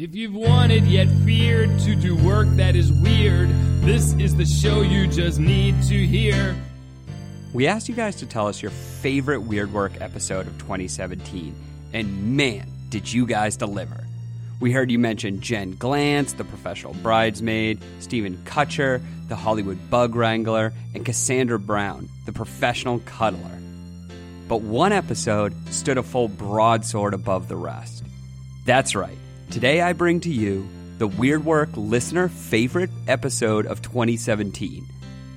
If you've wanted yet feared to do work that is weird, this is the show you just need to hear. We asked you guys to tell us your favorite Weird Work episode of 2017, and man, did you guys deliver. We heard you mention Jen Glantz, the professional bridesmaid, Steven Kutcher, the Hollywood bug wrangler, and Cassandra Brown, the professional cuddler. But one episode stood a full broadsword above the rest. That's right. Today I bring to you the Weird Work listener favorite episode of 2017.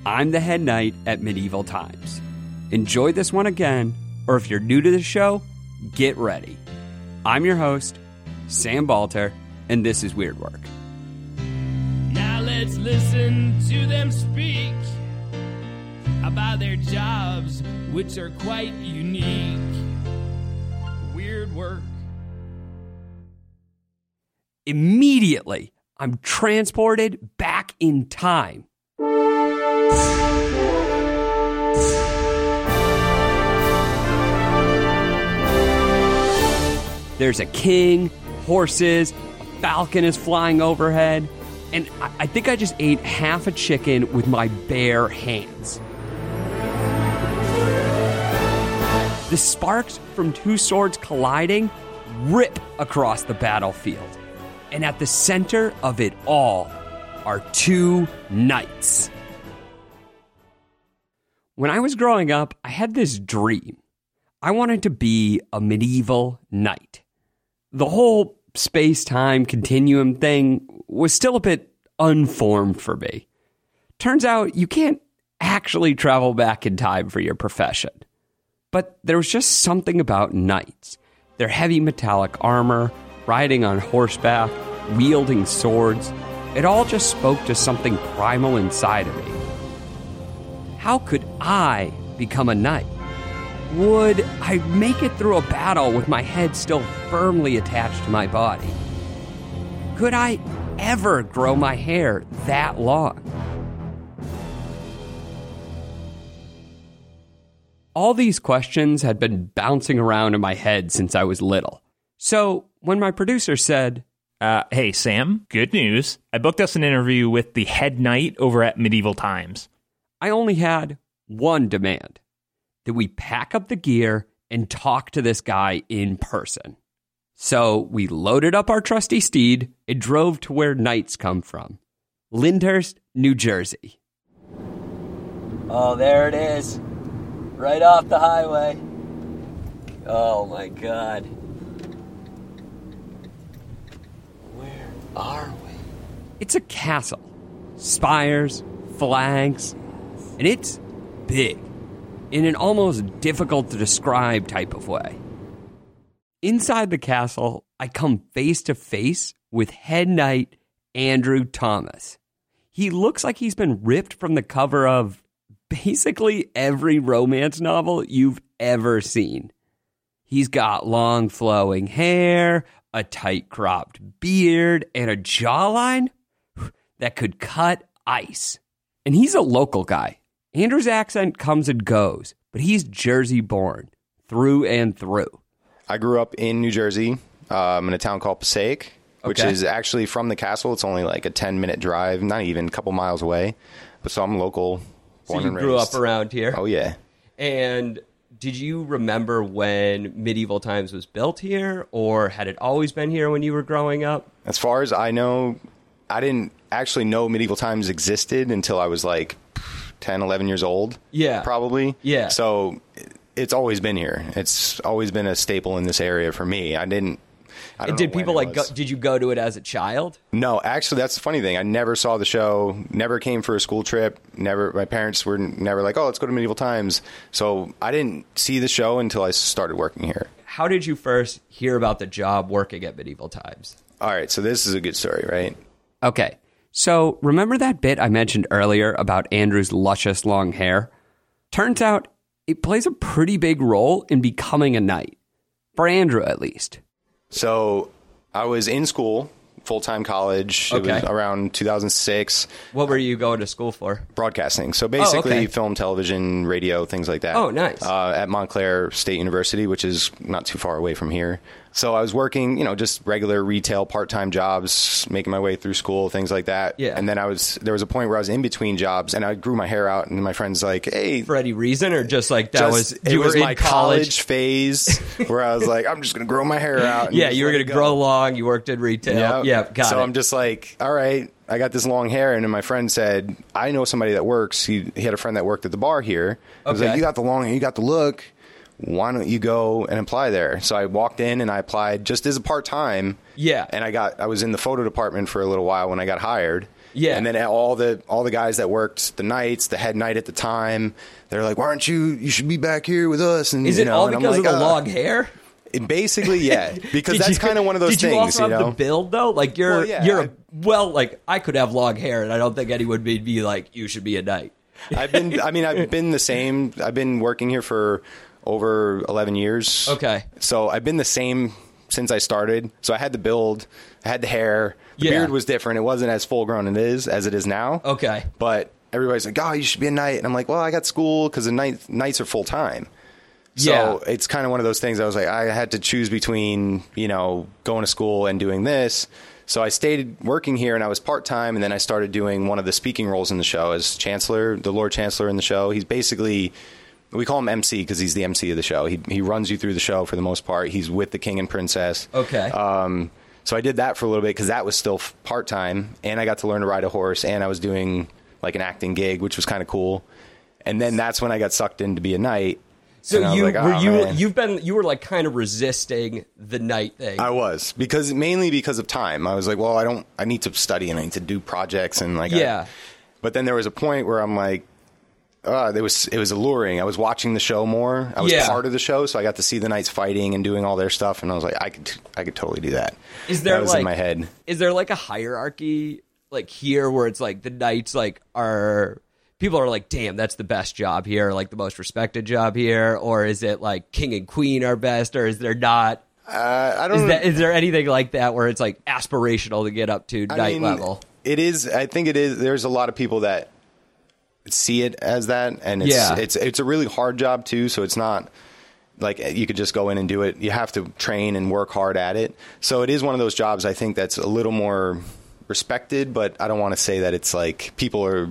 I'm the head knight at Medieval Times. Enjoy this one again, or if you're new to the show, get ready. I'm your host, Sam Balter, and this is Weird Work. Now let's listen to them speak about their jobs, which are quite unique. Weird work. Immediately, I'm transported back in time. There's a king, horses, a falcon is flying overhead, and I, think I just ate half a chicken with my bare hands. The sparks from two swords colliding rip across the battlefield. And at the center of it all are two knights. When I was growing up, I had this dream. I wanted to be a medieval knight. The whole space time continuum thing was still a bit unformed for me. Turns out you can't actually travel back in time for your profession. But there was just something about knights their heavy metallic armor, riding on horseback, wielding swords. It all just spoke to something primal inside of me. How could I become a knight? Would I make it through a battle with my head still firmly attached to my body? Could I ever grow my hair that long? All these questions had been bouncing around in my head since I was little. So when my producer said, Uh, hey, Sam, good news. I booked us an interview with the head knight over at Medieval Times. I only had one demand that we pack up the gear and talk to this guy in person. So we loaded up our trusty steed and drove to where knights come from Lyndhurst, New Jersey. Oh, there it is. Right off the highway. Oh my god. Are we? It's a castle, spires, flags, and it's big in an almost difficult to describe type of way. Inside the castle, I come face to face with head knight Andrew Thomas. He looks like he's been ripped from the cover of basically every romance novel you've ever seen. He's got long flowing hair, a tight cropped beard, and a jawline that could cut ice. And he's a local guy. Andrew's accent comes and goes, but he's Jersey born through and through. I grew up in New Jersey, um, in a town called Passaic, which Okay. is actually from the castle. It's only like a 10 minute drive, not even a couple miles away. But so I'm local, So born you and grew raised. up around here. Oh, yeah. And did you remember when Medieval Times was built here, or had it always been here when you were growing up? As far as I know, I didn't actually know medieval times existed until I was like 10, 11 years old. Yeah. Probably. Yeah. So it's always been here. It's always been a staple in this area for me. I didn't. Did people like? Go, did you go to it as a child? No, actually, that's the funny thing. I never saw the show. Never came for a school trip. Never. My parents were never like, "Oh, let's go to Medieval Times." So I didn't see the show until I started working here. How did you first hear about the job working at Medieval Times? All right, so this is a good story, right? Okay. So, remember that bit I mentioned earlier about Andrew's luscious long hair? Turns out it plays a pretty big role in becoming a knight. For Andrew, at least. So I was in school, full time college. It was Okay. around 2006, What were you going to school for? broadcasting. So basically, okay. film, television, radio, things like that. Oh, nice. Uh, at Montclair State University, which is not too far away from here. So I was working, you know, just regular retail part time jobs, making my way through school, things like that. Yeah. And then I was there was a point where I was in between jobs, and I grew my hair out, and my friends like, "Hey, For any reason, or just like that just- was it you was were in my college phase where I was like, I'm just gonna grow my hair out. Yeah, you were gonna go. grow long. You worked in retail. Yep. Yeah, got it. so it. I'm just like, all right, I got this long hair, and then my friend said, I know somebody that works. He he had a friend that worked at the bar here. I was Okay. like, you got the long, hair, you got the look. Why don't you go and apply there? So I walked in and I applied just as a part time. Yeah. and I got I was in the photo department for a little while when I got hired. Yeah. and then all the all the guys that worked the nights, the head knight at the time, they're like, "Why aren't you? You should be back here with us." And Is you it know, all and I'm of like, the "Uh." long hair? Basically, yeah, because that's kind of one of those did things. you have know? the build though? Like you're Well, yeah, you're I- a, well, like I could have long hair, and I don't think anyone would be like you should be a knight. I've been. I mean, I've been the same. I've been working here for over eleven years. Okay. So I've been the same since I started. So I had the build. I had the hair. The Yeah. beard was different. It wasn't as full grown it is as it is now. Okay. But everybody's like, "Oh, you should be a knight," and I'm like, "Well, I got school because the night nights are full time." So Yeah. it's kind of one of those things. I was like, I had to choose between you know going to school and doing this. So I stayed working here, and I was part time, and then I started doing one of the speaking roles in the show as Chancellor, the Lord Chancellor in the show. He's basically we call him MC because he's the MC of the show. He he runs you through the show for the most part. He's with the king and princess. Okay. Um, so I did that for a little bit because that was still part time, and I got to learn to ride a horse, and I was doing like an acting gig, which was kind of cool. And then that's when I got sucked in to be a knight. So I you like, were "Oh, you man." you've been you were like kind of resisting the knight thing. I was because mainly because of time. I was like, well, I don't. I need to study and I need to do projects and like. I- Yeah. but then there was a point where I'm like, uh, it was it was alluring. I was watching the show more. I was Yeah. part of the show, so I got to see the knights fighting and doing all their stuff, and I was like, I could I could totally do that. Is there that was like in my head? Is there like a hierarchy like here where it's like the knights like are people are like, damn, that's the best job here, like the most respected job here, or is it like king and queen are best, or is there not? Uh, I don't. Is that is there anything like that where it's like aspirational to get up to I knight mean, level? It is. I think it is. There's a lot of people that see it as that, and it's Yeah. it's it's a really hard job too. So it's not like you could just go in and do it. You have to train and work hard at it. So it is one of those jobs. I think that's a little more respected, but I don't want to say that it's like people are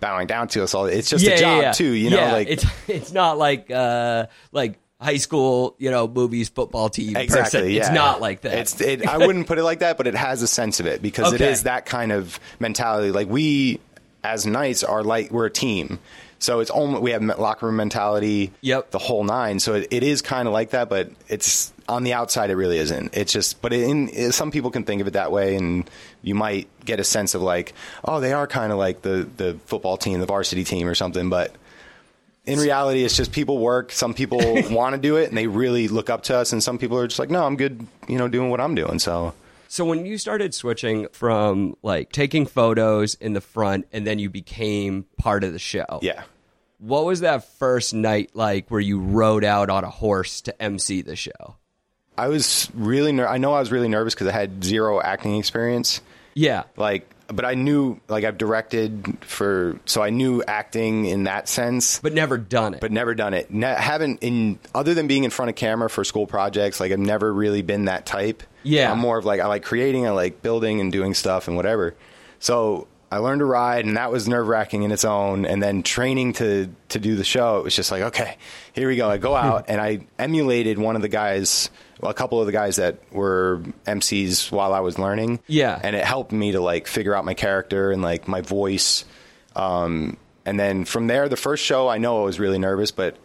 bowing down to us all. It's just yeah, a job yeah, yeah. too. You know, Yeah, like it's it's not like uh like high school, you know, movies football team. Exactly. It's not like that. It's. It, I wouldn't put it like that, but it has a sense of it because it Okay. is that kind of mentality. Like we, as knights, are like we're a team. So it's almost we have locker room mentality. Yep. The whole nine. So it, it is kind of like that, but it's on the outside. It really isn't. It's just. But in some people can think of it that way, and you might get a sense of like, oh, they are kind of like the the football team, the varsity team, or something. But in reality, it's just people work. Some people want to do it and they really look up to us, and some people are just like, no, I'm good, you know, doing what I'm doing. So So when you started switching from like taking photos in the front and then you became part of the show. yeah, What was that first night like where you rode out on a horse to MC the show? I was really. Ner- I know I was really nervous because I had zero acting experience. Yeah. Like, but I knew, like, I've directed for, so I knew acting in that sense. But never done it. but never done it. Ne- haven't in other than being in front of camera for school projects. Like I've never really been that type. Yeah. I'm more of like I like creating, I like building and doing stuff and whatever. So I learned to ride, and that was nerve wracking in its own. And then training to to do the show, it was just like okay, here we go. I go out and I emulated one of the guys. Well, a couple of the guys that were MCs while I was learning. Yeah. And it helped me to like figure out my character and like my voice. Um, And then from there, the first show, I know I was really nervous, but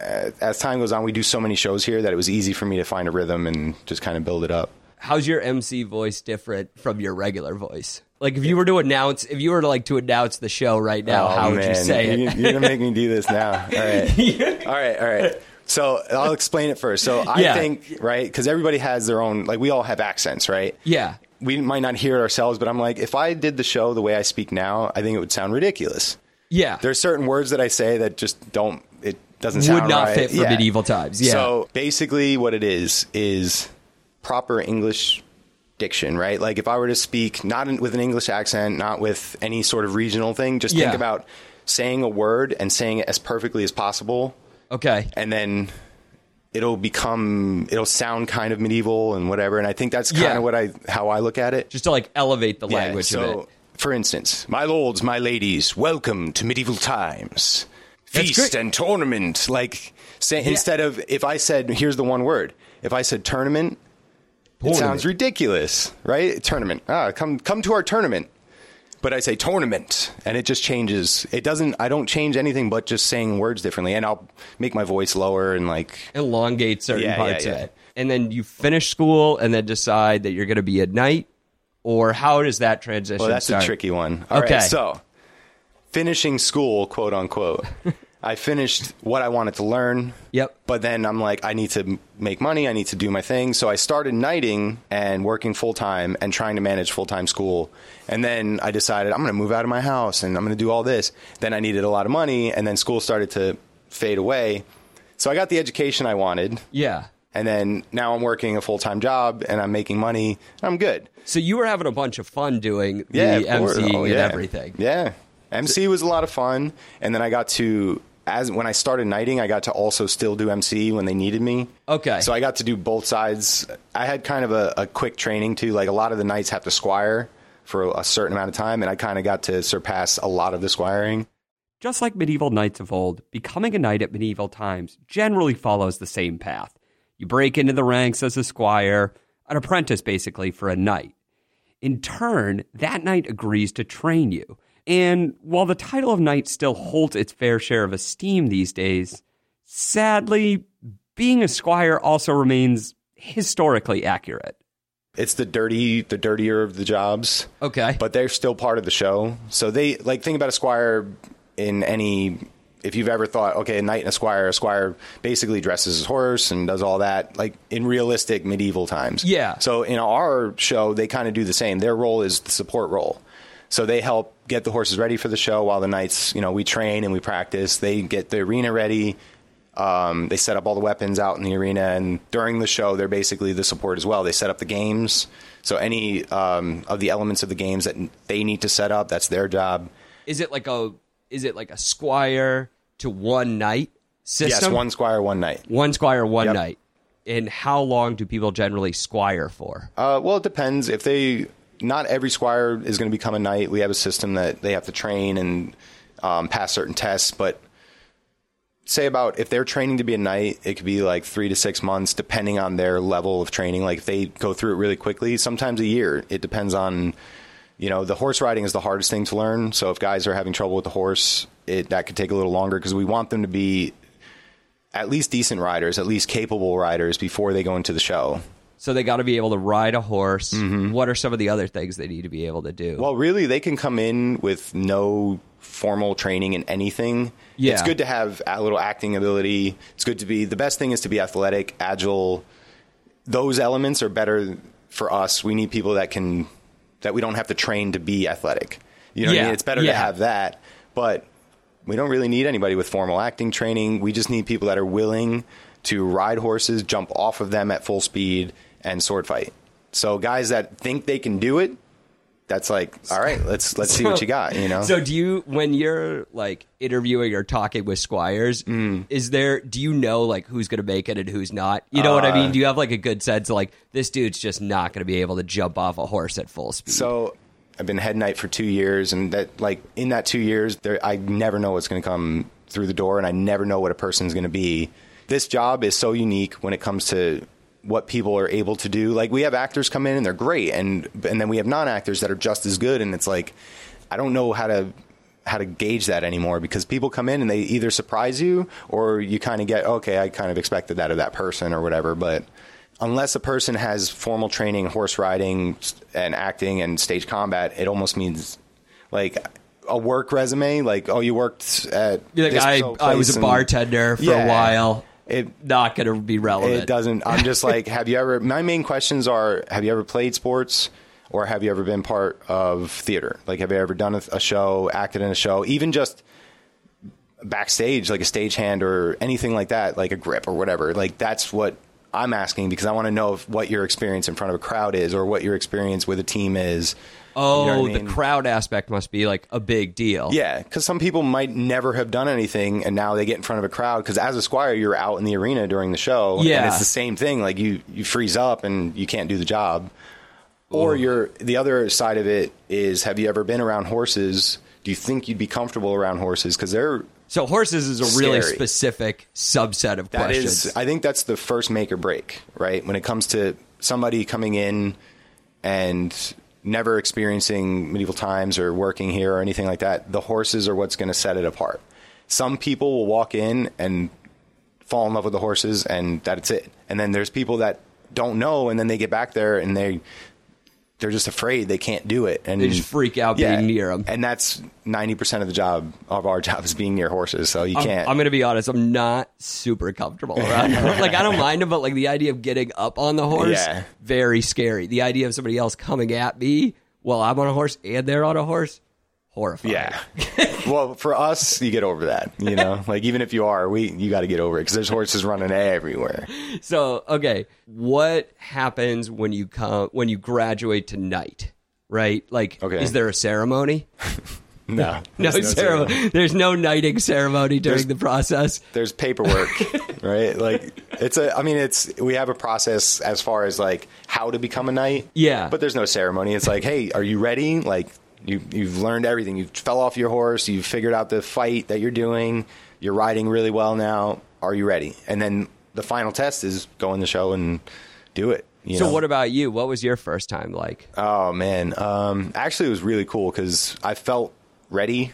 uh, as time goes on, we do so many shows here that it was easy for me to find a rhythm and just kind of build it up. How's your MC voice different from your regular voice? Like if you were to announce, if you were to like to announce the show right now, Oh, how would you say You- it? You're gonna make me do this now. All right, all right, all right. So I'll explain it first. So I Yeah. think right because everybody has their own. Like we all have accents, right? Yeah. We might not hear it ourselves, but I'm like, if I did the show the way I speak now, I think it would sound ridiculous. Yeah. There's certain words that I say that just don't. It doesn't sound. Would not right. fit for medieval times, yeah. So basically, what it is is proper English diction, right? Like if I were to speak not in, with an English accent, not with any sort of regional thing, just Yeah. think about saying a word and saying it as perfectly as possible, okay. and then it'll become it'll sound kind of medieval and whatever. And I think that's kind Yeah. of what I how I look at it. Just to like elevate the Yeah, language so. For instance, my lords, my ladies, welcome to medieval times. Feast and tournament. Like, say, instead of if I said, here's the one word. If I said tournament, it sounds ridiculous, right? Tournament. Ah, come come to our tournament. But I say tournament, and it just changes. It doesn't. I don't change anything but just saying words differently, and I'll make my voice lower and like elongate certain Yeah, parts yeah, of it. And then you finish school and then decide that you're going to be a knight, or how does that transition Well, that's start? a tricky one. All right, Okay. so finishing school, quote unquote. I finished what I wanted to learn. Yep. But then I'm like, I need to make money. I need to do my thing. So I started nighting and working full time and trying to manage full time school. And then I decided I'm going to move out of my house and I'm going to do all this. Then I needed a lot of money, and then school started to fade away. So I got the education I wanted. Yeah. And then now I'm working a full time job and I'm making money. I'm good. So you were having a bunch of fun doing Yeah, the. MCing Oh, and yeah. everything. Yeah, MC was a lot of fun, and then I got to as when I started knighting, I got to also still do MC when they needed me. Okay. so I got to do both sides. I had kind of a, a quick training too. Like a lot of the knights have to squire for a certain amount of time, and I kind of got to surpass a lot of the squiring. Just like medieval knights of old, becoming a knight at medieval times generally follows the same path. You break into the ranks as a squire, an apprentice basically for a knight. In turn, that knight agrees to train you. And while the title of knight still holds its fair share of esteem these days, sadly, being a squire also remains historically accurate. It's the dirty, the dirtier of the jobs. Okay. but they're still part of the show. So they like think about a squire in any. If you've ever thought, okay, a knight and a squire, a squire basically dresses his horse and does all that, like in realistic medieval times. Yeah. So in our show, they kind of do the same. Their role is the support role. So they help get the horses ready for the show while the knights, you know, we train and we practice. They get the arena ready. Um, they set up all the weapons out in the arena, and during the show, they're basically the support as well. They set up the games. So any um, of the elements of the games that they need to set up, that's their job. is it like a is it like a squire to one knight system? Yes, one squire, one knight. one squire, one Yep. knight. And how long do people generally squire for? Uh, well, it depends. If they, not every squire is going to become a knight. We have a system that they have to train and um, pass certain tests. But say about if they're training to be a knight, it could be like three to six months, depending on their level of training. Like if they go through it really quickly, sometimes a year. It depends on, you know, the horse riding is the hardest thing to learn. So if guys are having trouble with the horse, it that could take a little longer because we want them to be at least decent riders, at least capable riders before they go into the show. So they got to be able to ride a horse. What are some of the other things they need to be able to do? Mm-hmm. Well, really, they can come in with no formal training in anything. Yeah. It's good to have a little acting ability. It's good to be, the best thing is to be athletic, agile. Those elements are better for us. We need people that can, that we don't have to train to be athletic. You know what Yeah, I mean? It's better to have that. But we don't really need anybody with formal acting training. We just need people that are willing to ride horses, jump off of them at full speed, and sword fight. So guys that think they can do it, that's like, all right, let's let's see what you got. You know. So do you when you're like interviewing or talking with squires, Mm. is there do you know like who's going to make it and who's not? You know what I mean? Uh, Do you have like a good sense of, like this dude's just not going to be able to jump off a horse at full speed? So I've been head knight for two years, and that like in that two years, there I never know what's going to come through the door, and I never know what a person's going to be. This job is so unique when it comes to what people are able to do. Like we have actors come in and they're great, and and then we have non actors that are just as good, and it's like I don't know how to how to gauge that anymore because people come in and they either surprise you or you kind of get okay, I kind of expected that of that person or whatever, but unless a person has formal training, horse riding and acting and stage combat, it almost means like a work resume, like oh, you worked at You're like, this I, I was a bartender for Yeah. a while. It Not going to be relevant. it doesn't. I'm just like, have you ever? My main questions are: Have you ever played sports, or have you ever been part of theater? Like, have you ever done a, a show, acted in a show, even just backstage, like a stagehand or anything like that, like a grip or whatever? Like, that's what I'm asking because I want to know if, what your experience in front of a crowd is, or what your experience with a team is. Oh, You know I oh, the crowd aspect must be like a big deal. Yeah, because some people might never have done anything, and now they get in front of a crowd. Because as a squire, you're out in the arena during the show, Yeah. and it's the same thing. Like you, you freeze up and you can't do the job. Or you're the other side of it is: Have you ever been around horses? Do you think you'd be comfortable around horses? Because they're So horses is a really specific subset of that questions. is, I think that's the first make or break, right? When it comes to somebody coming in and never experiencing medieval times or working here or anything like that, the horses are what's going to set it apart. Some people will walk in and fall in love with the horses, and that's it. And then there's people that don't know, and then they get back there and they they're just afraid they can't do it, and They just freak out being near 'em. And that's ninety percent of the job of our job is being near horses, so you I'm, can't. I'm going to be honest. I'm not super comfortable around. like I don't mind them, but like the idea of getting up on the horse, Yeah. very scary. The idea of somebody else coming at me while I'm on a horse and they're on a horse, horrifying. Yeah. well, for us, you get over that. You know, like even if you are, we you got to get over it because there's horses running everywhere. So okay, what happens when you come when you graduate to knight? Right? Like, Okay. is there a ceremony? No, No, there's ceremony. There's no knighting ceremony during There's- the process. There's paperwork, right? Like it's a. I mean, it's we have a process as far as like how to become a knight. Yeah. But there's no ceremony. It's like, hey, are you ready? Like you you've learned everything. You fell off your horse. You've figured out the fight that you're doing. You're riding really well now. Are you ready? And then the final test is go in the show and do it. you So know? what about you? What was your first time like? Oh man, um, actually, it was really cool because I felt ready.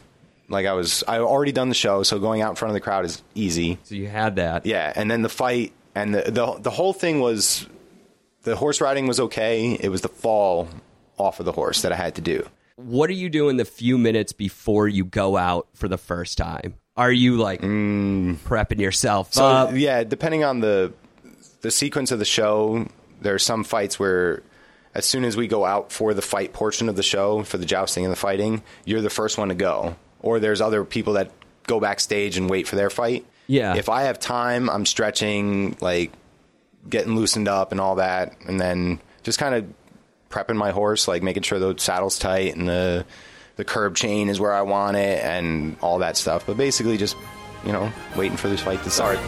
Like I was, I already done the show, so going out in front of the crowd is easy. So you had that. Yeah, and then the fight and the the the whole thing was the horse riding was okay. It was the fall off of the horse that I had to do. What are you doing the few minutes before you go out for the first time? Are you like prepping yourself Mm. So up? yeah, depending on the the sequence of the show, there are some fights where as soon as we go out for the fight portion of the show, for the jousting and the fighting, you're the first one to go. Or there's other people that go backstage and wait for their fight. Yeah. If I have time, I'm stretching, like getting loosened up and all that, and then just kind of prepping my horse, like making sure the saddle's tight and the the curb chain is where I want it and all that stuff. But basically just, you know, waiting for this fight to start.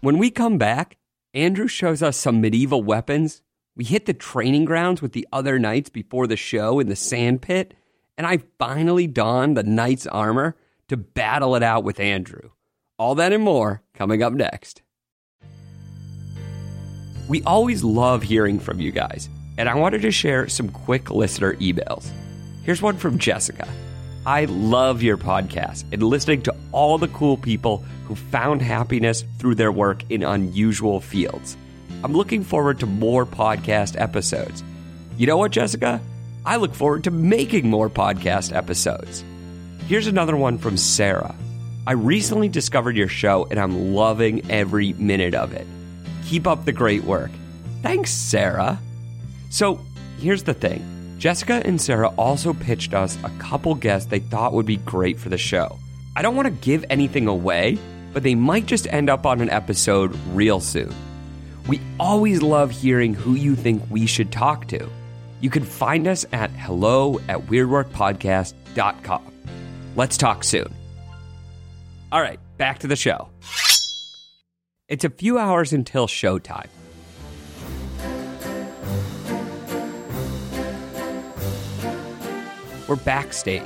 When we come back, Andrew shows us some medieval weapons. We hit the training grounds with the other knights before the show in the sand pit, and I finally donned the knight's armor to battle it out with Andrew. All that and more coming up next. We always love hearing from you guys, and I wanted to share some quick listener emails. Here's one from Jessica. I love your podcast and listening to all the cool people who found happiness through their work in unusual fields. I'm looking forward to more podcast episodes. You know what, Jessica? I look forward to making more podcast episodes. Here's another one from Sarah. I recently discovered your show and I'm loving every minute of it. Keep up the great work. Thanks, Sarah. So here's the thing Jessica and Sarah also pitched us a couple guests they thought would be great for the show. I don't want to give anything away, but they might just end up on an episode real soon. We always love hearing who you think we should talk to. You can find us at hello at weirdworkpodcast.com. Let's talk soon. All right, back to the show. It's a few hours until showtime. We're backstage.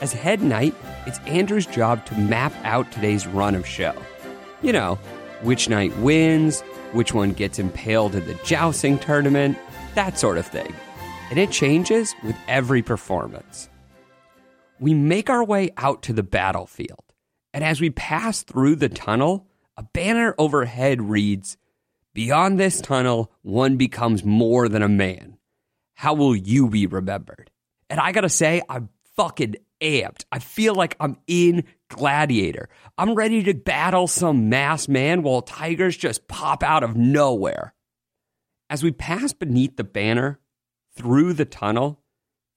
As head knight, it's Andrew's job to map out today's run of show. You know, which knight wins, which one gets impaled in the jousting tournament, that sort of thing. And it changes with every performance. We make our way out to the battlefield, and as we pass through the tunnel, a banner overhead reads, Beyond this tunnel, one becomes more than a man. How will you be remembered? And I gotta say, I'm fucking amped. I feel like I'm in Gladiator. I'm ready to battle some mass man while tigers just pop out of nowhere. As we pass beneath the banner, through the tunnel,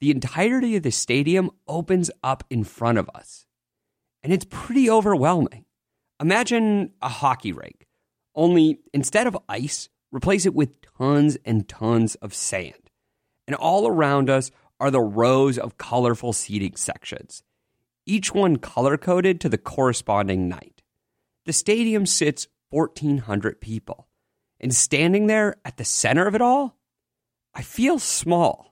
the entirety of the stadium opens up in front of us. And it's pretty overwhelming. Imagine a hockey rink, only instead of ice, replace it with tons and tons of sand. And all around us are the rows of colorful seating sections, each one color coded to the corresponding knight. The stadium sits 1,400 people. And standing there at the center of it all, I feel small.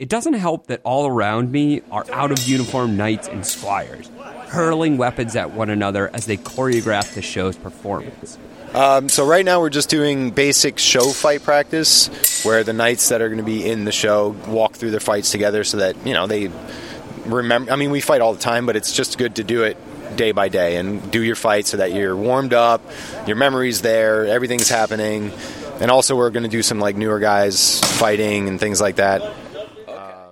It doesn't help that all around me are out of uniform knights and squires, hurling weapons at one another as they choreograph the show's performance. Um, so right now we're just doing basic show fight practice, where the knights that are going to be in the show walk through their fights together, so that you know they remember. I mean, we fight all the time, but it's just good to do it day by day and do your fight so that you're warmed up, your memory's there, everything's happening, and also we're going to do some like newer guys fighting and things like that.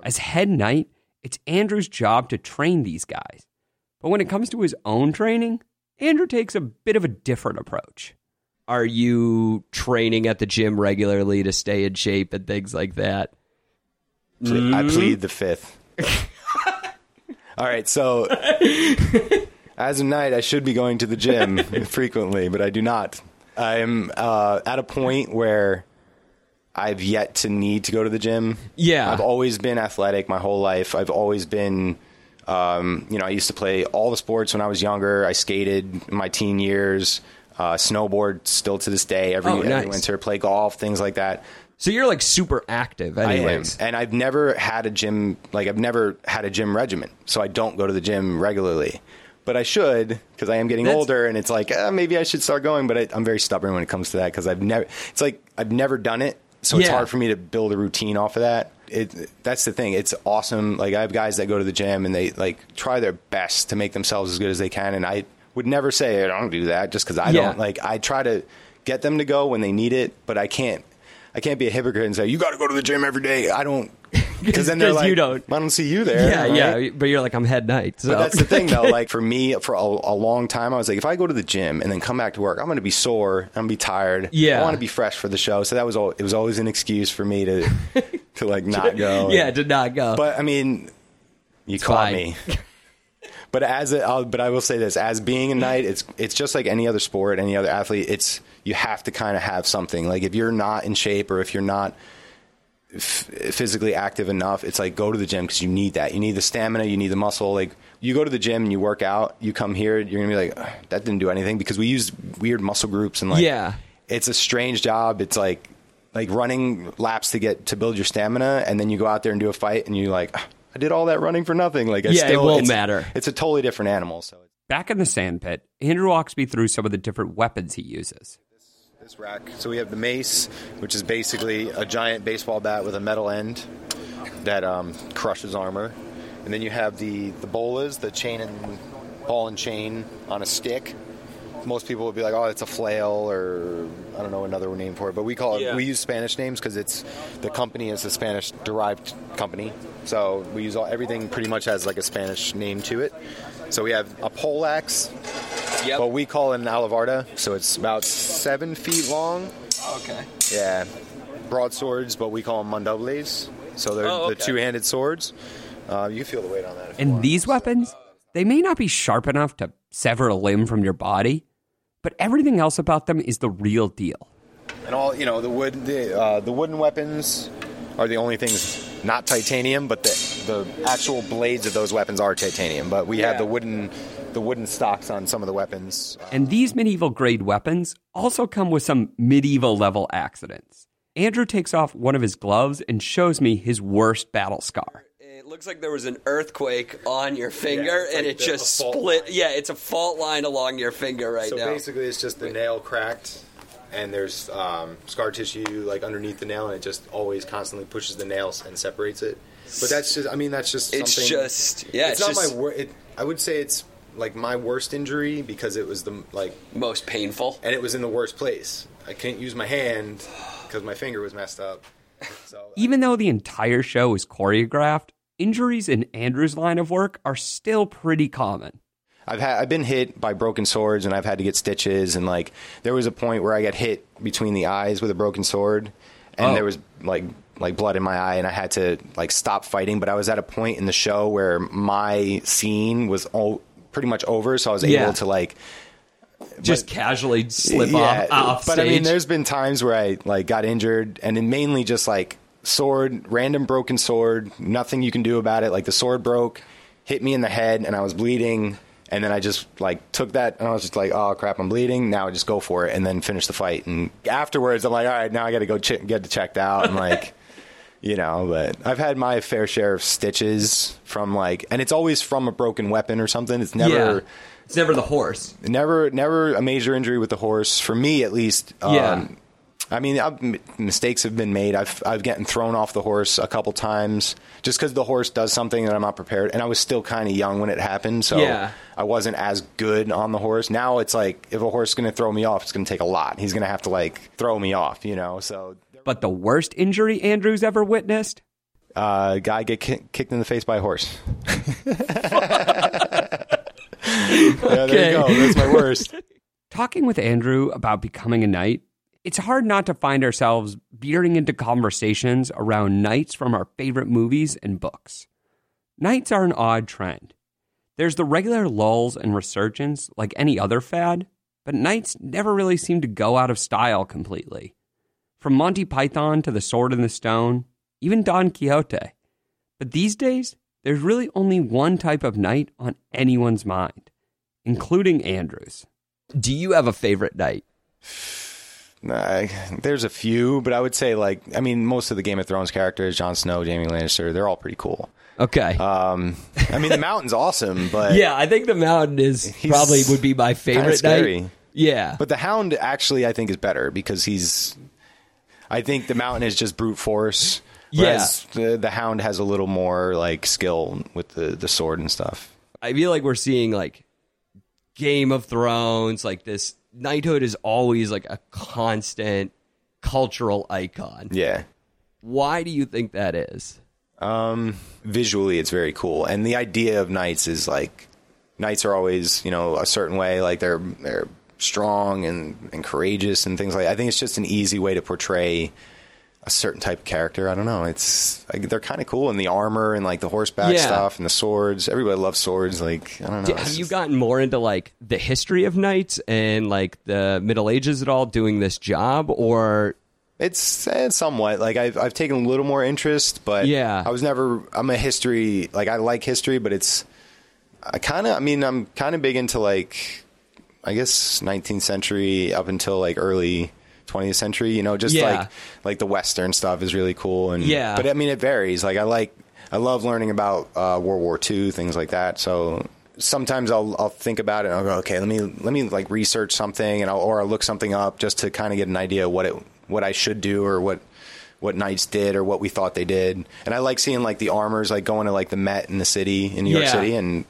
As head knight, it's Andrew's job to train these guys. But when it comes to his own training, Andrew takes a bit of a different approach. Are you training at the gym regularly to stay in shape and things like that? Ple- I plead the fifth. All right, so as a knight, I should be going to the gym frequently, but I do not. I'm uh, at a point where I've yet to need to go to the gym. Yeah. I've always been athletic my whole life. I've always been, um, you know, I used to play all the sports when I was younger. I skated in my teen years, uh, snowboard still to this day, every, Oh, every winter, play golf, things like that. So you're like super active, anyways. I am, and I've never had a gym like I've never had a gym regimen, so I don't go to the gym regularly. But I should because I am getting That's- older, and it's like uh, maybe I should start going. But I, I'm very stubborn when it comes to that because I've never. It's like I've never done it, so it's Yeah. hard for me to build a routine off of that. It, that's the thing. It's awesome. Like I have guys that go to the gym and they like try their best to make themselves as good as they can, and I would never say I don't do that just because I Yeah. don't. Like I try to get them to go when they need it, but I can't. I can't be a hypocrite and say you got to go to the gym every day. I don't because then they're like, you don't. I don't see you there. yeah, right? yeah. But you're like, I'm head knight. So But that's the thing, though. Like for me, for a, a long time, I was like, if I go to the gym and then come back to work, I'm going to be sore. I'm going to be tired. Yeah. I want to be fresh for the show. So that was all. It was always an excuse for me to to like not go. yeah, to not go. But I mean, you caught fine. me. But as a, I'll, but I will say this: as being a knight, it's it's just like any other sport, any other athlete. It's you have to kind of have something. Like if you're not in shape or if you're not f- physically active enough, it's like go to the gym because you need that. You need the stamina, you need the muscle. Like you go to the gym and you work out, you come here, you're gonna be like, that didn't do anything because we use weird muscle groups and like, Yeah. it's a strange job. It's like like running laps to get to build your stamina, and then you go out there and do a fight, and you're like, "Ah, I did all that running for nothing. Like, it's Yeah, it still, won't it's- matter. It's a totally different animal. So Back in the sandpit, Andrew walks me through some of the different weapons he uses. this rack. So we have the mace, which is basically a giant baseball bat with a metal end that um, crushes armor, and then you have the the bolas, the chain and ball and chain on a stick. Most people would be like, "Oh, it's a flail," or I don't know another name for it, but we call it. We use Spanish names because it's the company is a Spanish derived company, so we use all, everything pretty much has like a Spanish name to it. So we have a pole axe, Yep. what we call it an alabarda. So it's about seven feet long. okay. Yeah, broadswords, but we call them mandobles. So they're Oh, the two-handed swords. Uh, you feel the weight on that. If you And want. these weapons, they may not be sharp enough to sever a limb from your body, but everything else about them is the real deal. and all you know, the wood, the uh, the wooden weapons are the only things not titanium, but the the actual blades of those weapons are titanium. But we have the wooden the wooden stocks on some of the weapons. And these medieval grade weapons also come with some medieval level accidents. Andrew takes off one of his gloves and shows me his worst battle scar. It looks like there was an earthquake on your finger, it's and like it the- just a fault split. Yeah, it's a fault line along your finger right so now. basically, it's just the nail cracked, and there's um, scar tissue like underneath the nail, and it just always constantly pushes the nails and separates it. But that's just, I mean, that's just It's something. just- yeah, it's, it's not just- my. Wor- it, I would say it's like my worst injury because it was the like, Most painful. and it was in the worst place. I couldn't use my hand because my finger was messed up. So Even though the entire show is choreographed, injuries in Andrew's line of work are still pretty common. I've had I've been hit by broken swords and I've had to get stitches and like there was a point where I got hit between the eyes with a broken sword and Oh. there was like like blood in my eye and I had to like stop fighting but I was at a point in the show where my scene was all pretty much over so I was Yeah. able to like Just casually slip yeah, off, off but. I mean there's been times where I like got injured and then mainly just like sword random broken sword nothing you can do about it. Like the sword broke hit me in the head and I was bleeding. And then I just like took that and I was just like oh crap I'm bleeding. Now I just go for it and then finish the fight. And afterwards I'm like all right now I got to go ch- get it checked out. And like you know but I've had my fair share of stitches from like and it's always from a broken weapon or something. It's never yeah. It's never the horse. never never a major injury with the horse. For me at least um, Yeah. I mean, I've, mistakes have been made. I've I've gotten thrown off the horse a couple times just because the horse does something that I'm not prepared. And I was still kind of young when it happened, so Yeah. I wasn't as good on the horse. Now it's like if a horse is going to throw me off, it's going to take a lot. He's going to have to like throw me off, you know. So But the worst injury Andrew's ever witnessed? uh, guy get ki- kicked in the face by a horse. Yeah, there you go. That's my worst. Talking with Andrew about becoming a knight, it's hard not to find ourselves veering into conversations around knights from our favorite movies and books. Knights are an odd trend. There's the regular lulls and resurgence like any other fad, but knights never really seem to go out of style completely. From Monty Python to The Sword in the Stone, even Don Quixote. But these days, there's really only one type of knight on anyone's mind, including Andrew's. Do you have a favorite knight? There's a few, but I would say like I mean most of the Game of Thrones characters, Jon Snow, Jaime Lannister, they're all pretty cool. Okay. Um, I mean the Mountain's awesome, but yeah, I think the Mountain is probably would be my favorite scary. knight. Yeah. but the Hound actually I think is better because he's. I think the Mountain is just brute force, whereas the, the Hound has a little more like skill with the the sword and stuff. I feel like we're seeing like Game of Thrones, like this knighthood is always like a constant cultural icon. Yeah. Why do you think that is? Um, visually, it's very cool, and the idea of knights is like knights are always you know a certain way, like they're they're strong and, and courageous and things like. That. I think it's just an easy way to portray a certain type of character. I don't know. It's like, they're kind of cool, and the armor and like the horseback Yeah. stuff and the swords. Everybody loves swords. Like I don't know. It's have you gotten more into like the history of knights and like the Middle Ages at all doing this job or It's eh, somewhat like I've I've taken a little more interest, but Yeah. I was never. I'm a history like I like history, but it's I kind of. I mean, I'm kind of big into like I guess 19th century up until like early 20th century. You know, just Yeah. like like the Western stuff is really cool, and Yeah. But I mean, it varies. Like I like I love learning about uh, World War II things like that. So. Sometimes I'll I'll think about it and I'll go okay let me let me like research something and I'll, or I'll look something up just to kind of get an idea of what it what I should do or what what knights did or what we thought they did. And I like seeing like the armors like going to like the Met in the city in New York City and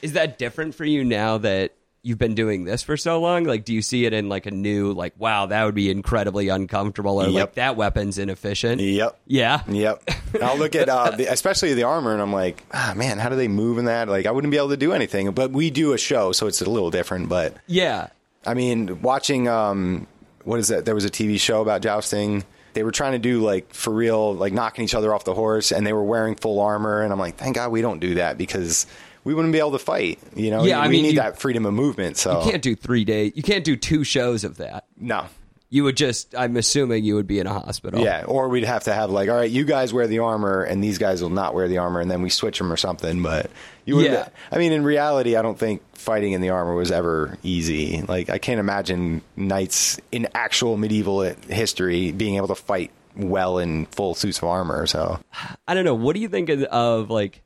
is that different for you now that you've been doing this for so long? Like do you see it in like a new like wow, that would be incredibly uncomfortable or like that weapon's inefficient? yep. Yeah. Yep. I'll look at uh, the, especially the armor and I'm like, ah man, how do they move in that? Like I wouldn't be able to do anything. But we do a show, so it's a little different, but Yeah. I mean, watching um, what is that? There was a TV show about jousting. They were trying to do like for real, like knocking each other off the horse, and they were wearing full armor. And I'm like, thank God we don't do that because we wouldn't be able to fight. You know, Yeah, we I mean, need you- that freedom of movement. So You can't do 3 days. You can't do two shows of that. no, You would just I'm assuming you would be in a hospital. yeah, or we'd have to have like, all right, you guys wear the armor, and these guys will not wear the armor, and then we switch them or something. But you would, Yeah. I mean, in reality, I don't think fighting in the armor was ever easy. Like, I can't imagine knights in actual medieval history being able to fight well in full suits of armor. So I don't know. What do you think of, of like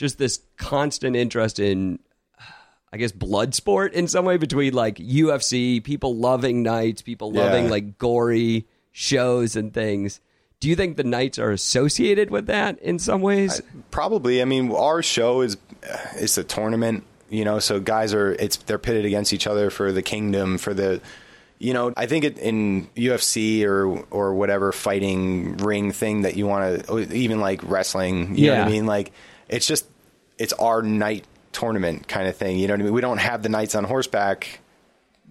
just this constant interest in I guess blood sport in some way between like UFC, people loving knights, people loving Yeah. like gory shows and things. Do you think the knights are associated with that in some ways? Probably. I mean, our show is it's a tournament, you know. So guys are it's they're pitted against each other for the kingdom, for the, you know. I think it, in UFC or or whatever fighting ring thing that you want to, even like wrestling. You know what Yeah. I mean? Like it's just it's our knight tournament kind of thing. You know what I mean? We don't have the knights on horseback,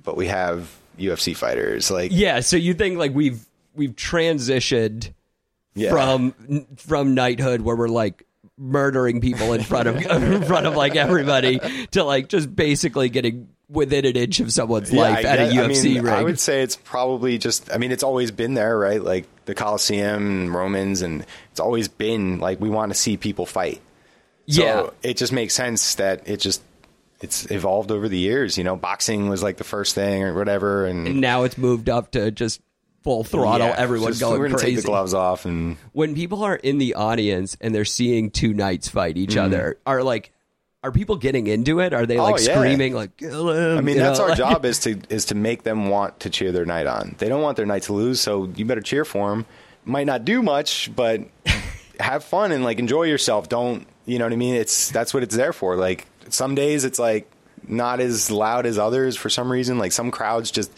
but we have UFC fighters. Like yeah, so you think like we've we've transitioned Yeah. from from knighthood where we're like murdering people in front of in front of like everybody to like just basically getting within an inch of someone's life I at a guess- I UFC mean, ring. I would say it's probably just. I mean, it's always been there, right? Like the Colosseum, and Romans, and it's always been like we want to see people fight. So yeah. it just makes sense that it just it's evolved over the years. You know, boxing was like the first thing or whatever, and, And now it's moved up to just full throttle, yeah, everyone just- going We're gonna crazy. take the gloves off, and When people are in the audience and they're seeing two knights fight each other, are like, are people getting into it? Are they like Mm-hmm. Oh, yeah. screaming like, "Kill him"? I mean, you that's know, our like- job is to is to make them want to cheer their knight on. They don't want their knight to lose, so you better cheer for them. Might not do much, but have fun and like enjoy yourself. Don't you know what I mean? It's that's what it's there for. Like some days it's like not as loud as others for some reason. Like some crowds just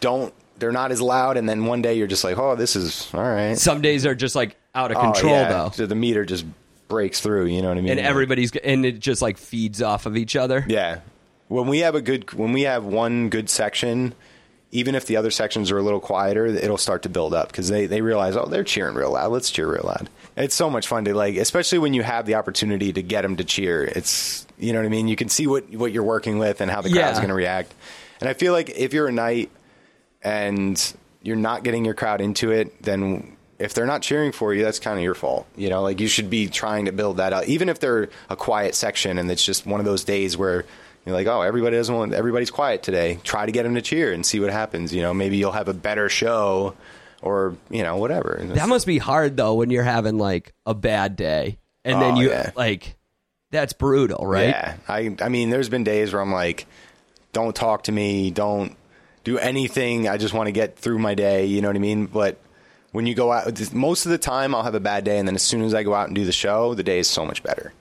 don't. They're not as loud, and then one day you're just like, oh, this is all right. Some days are just like out of Oh, control yeah. though. So the meter just breaks through. You know what I mean? and everybody's and it just like feeds off of each other. Yeah. When we have a good when we have one good section, even if the other sections are a little quieter, it'll start to build up because they, they realize, oh, they're cheering real loud. Let's cheer real loud. It's so much fun to like, especially when you have the opportunity to get them to cheer. It's you know what I mean. You can see what what you're working with and how the crowd's Yeah. going to react. And I feel like if you're a knight and you're not getting your crowd into it, then if they're not cheering for you, that's kind of your fault. You know, like you should be trying to build that up, even if they're a quiet section and it's just one of those days where you're like, oh, everybody doesn't want, everybody's quiet today. Try to get them to cheer and see what happens. You know, maybe you'll have a better show, or you know, whatever. That must be hard though when you're having like a bad day and then Oh, you yeah. like that's brutal, right? Yeah, I I mean, there's been days where I'm like, don't talk to me, don't do anything. I just want to get through my day. You know what I mean? But when you go out, most of the time I'll have a bad day, and then as soon as I go out and do the show, the day is so much better.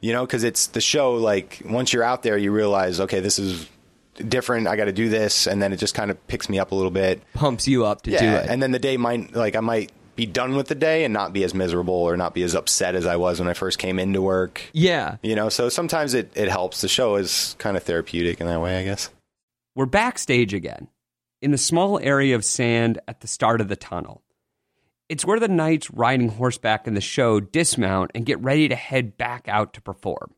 You know, because it's the show. Like once you're out there, you realize, okay, this is different. I got to do this, and then it just kind of picks me up a little bit. Pumps you up to Yeah, do it. and then the day might like I might be done with the day and not be as miserable or not be as upset as I was when I first came into work. yeah. You know, so sometimes it, it helps. The show is kind of therapeutic in that way, I guess. We're backstage again, in the small area of sand at the start of the tunnel. It's where the knights riding horseback in the show dismount and get ready to head back out to perform.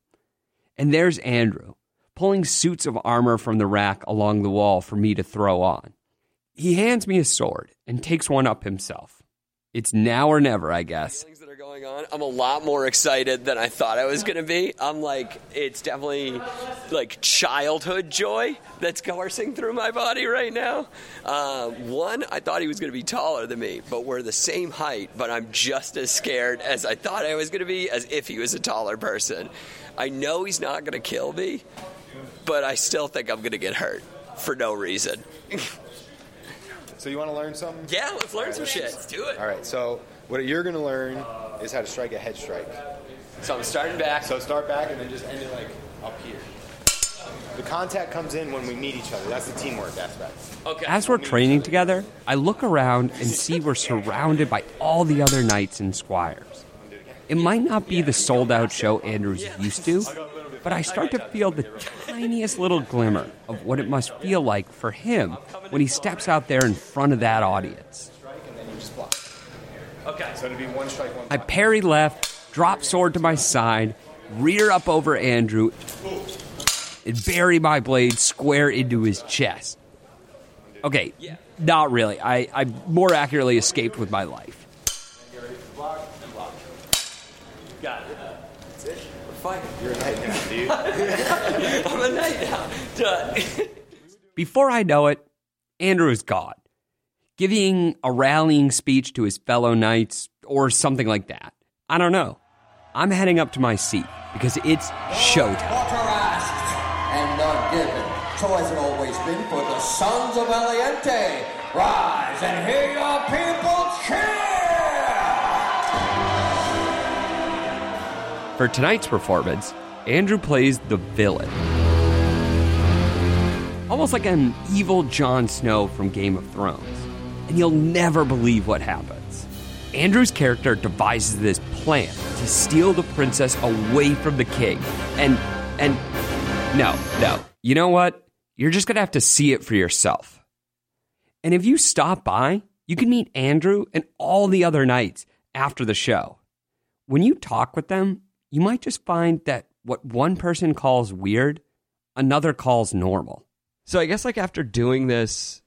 And there's Andrew, pulling suits of armor from the rack along the wall for me to throw on. He hands me a sword and takes one up himself. It's now or never, I guess. Things that are going on. I'm a lot more excited than I thought I was going to be. I'm like, it's definitely like childhood joy that's coursing through my body right now. Uh, one, I thought he was going to be taller than me, but we're the same height, but I'm just as scared as I thought I was going to be as if he was a taller person. I know he's not going to kill me, but I still think I'm going to get hurt for no reason. So you want to learn something? yeah, let's learn some shit. Let's do it. All right. So what you're going to learn is how to strike a head strike. So I'm starting back. So start back and then just end it like up here. The contact comes in when we meet each other. That's the teamwork aspect. Okay. As we're training together, I look around and see we're surrounded by all the other knights and squires. It might not be the sold out show Andrew's used to, but I start to feel the tiniest little glimmer of what it must feel like for him when he steps out there in front of that audience. And then you just block. Okay. So it'll be one strike, one I parry left, drop sword to my side, rear up over Andrew, and bury my blade square into his chest. Okay, not really. I, I more accurately escaped with my life. Got it. That's it. We're fighting. You're a knight now, dude. I'm a knight now. Done. Before I know it, Andrew is gone, giving a rallying speech to his fellow knights or something like that. I don't know. I'm heading up to my seat because it's showtime. Asked, and So has it always been for the sons of. Rise and hear your people cheer! For tonight's performance, Andrew plays the villain. Almost like an evil Jon Snow from Game of Thrones. And you'll never believe what happens. Andrew's character devises this plan to steal the princess away from the king. And, and, no, no. You know what? You're just gonna have to see it for yourself. And if you stop by, you can meet Andrew and all the other knights after the show. When you talk with them, you might just find that what one person calls weird, another calls normal. So I guess like after doing this,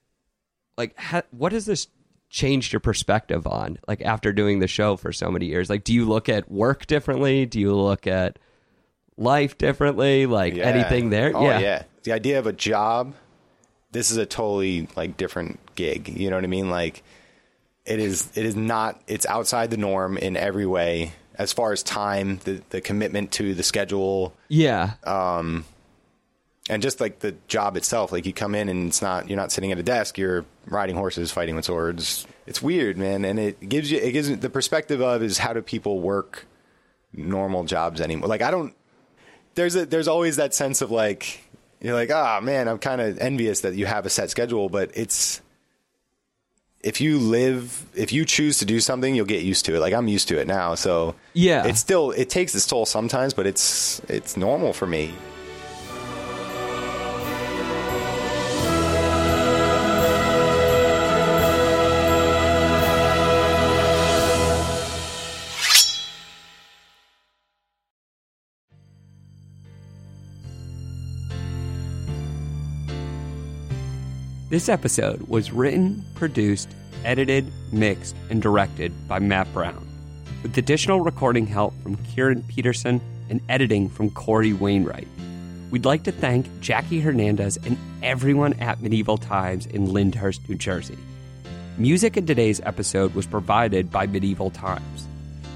like ha- what has this changed your perspective on? Like after doing the show for so many years, like do you look at work differently? Do you look at life differently? Like Yeah. anything there? Oh, yeah. The idea of a job, this is a totally like different gig. You know what I mean? Like it is it is not it's outside the norm in every way as far as time, the the commitment to the schedule Yeah. Um, and just like the job itself. Like you come in and it's not you're not sitting at a desk, you're riding horses, fighting with swords. It's weird, man, and it gives you it gives the perspective of is how do people work normal jobs anymore? Like I don't there's a there's always that sense of like you're like, ah man, I'm kind of envious that you have a set schedule, but it's if you live if you choose to do something, you'll get used to it. Like I'm used to it now, so Yeah. it's still it takes its toll sometimes, but it's it's normal for me. This episode was written, produced, edited, mixed, and directed by Matt Brown, with additional recording help from Kieran Peterson and editing from Corey Wainwright. We'd like to thank Jackie Hernandez and everyone at Medieval Times in Lyndhurst, New Jersey. Music in today's episode was provided by Medieval Times.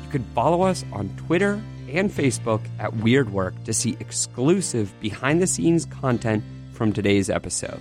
You can follow us on Twitter and Facebook at Weird Work to see exclusive behind the scenes content from today's episode.